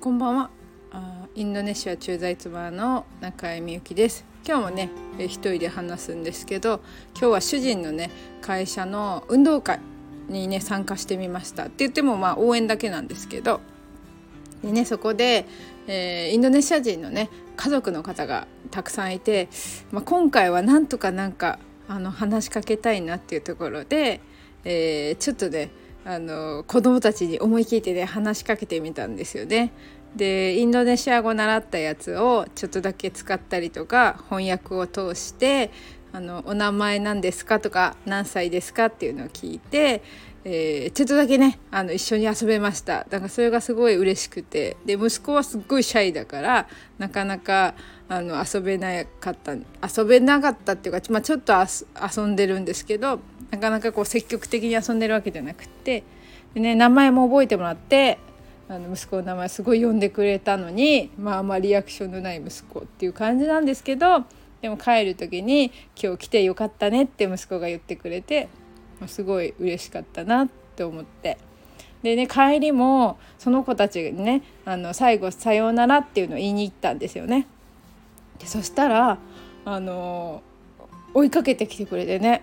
こんばんは。インドネシア駐在妻の中井美由紀です。今日もね一人で話すんですけど今日は主人のね会社の運動会にね参加してみました。って言ってもまあ応援だけなんですけどでねそこで、えー、インドネシア人のね家族の方がたくさんいて、まあ、今回はなんとかなんかあの話しかけたいなっていうところで、えー、ちょっとねあの子供たちに思い切ってね話しかけてみたんですよね。でインドネシア語習ったやつをちょっとだけ使ったりとか翻訳を通してあの「お名前何ですか?」とか「何歳ですか?」っていうのを聞いて、えー、ちょっとだけねあの一緒に遊べましただからそれがすごい嬉しくてで息子はすっごいシャイだからなかなかあの遊べなかった遊べなかったっていうか、まあ、ちょっと遊んでるんですけどなかなかこう積極的に遊んでるわけじゃなくてで、ね、名前も覚えてもらってあの息子の名前すごい呼んでくれたのに、まあ、あんまりリアクションのない息子っていう感じなんですけどでも帰る時に「今日来てよかったね」って息子が言ってくれてすごい嬉しかったなって思って。でね帰りもその子たちにねあの最後「さようなら」っていうのを言いに行ったんですよね。でそしたらあの追いかけてきてくれてね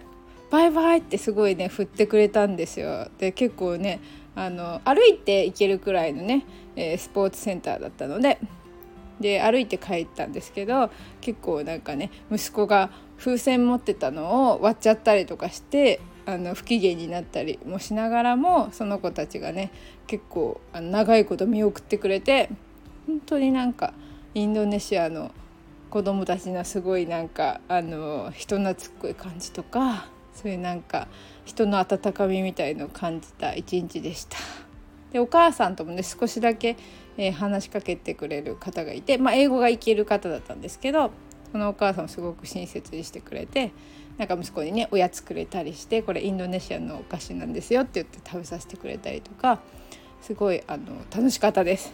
バイバイってすごいね振ってくれたんですよ。で結構ねあの歩いて行けるくらいのね、えー、スポーツセンターだったのでで歩いて帰ったんですけど結構なんかね息子が風船持ってたのを割っちゃったりとかしてあの不機嫌になったりもしながらもその子たちがね結構あの長いこと見送ってくれて本当になんかインドネシアの子供たちのすごいなんかあの人懐っこい感じとかそういうなんか人の温かみみたいのを感じた一日でした。でお母さんともね少しだけ、えー、話しかけてくれる方がいて、まあ、英語がいける方だったんですけどそのお母さんもすごく親切にしてくれてなんか息子にねおやつくれたりしてこれインドネシアのお菓子なんですよって言って食べさせてくれたりとかすごいあの楽しかったです。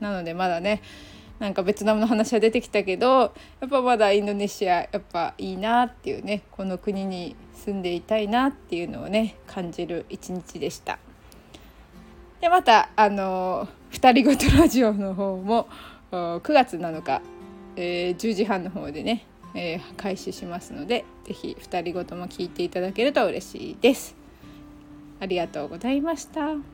なのでまだねなんかベトナムの話は出てきたけどやっぱまだインドネシアやっぱいいなっていうねこの国に住んでいたいなっていうのをね感じる一日でした。でまたあの二人ごとラジオの方も9月7日、えー、10時半の方でね、えー、開始しますので是非二人ごとも聞いていただけると嬉しいです。ありがとうございました。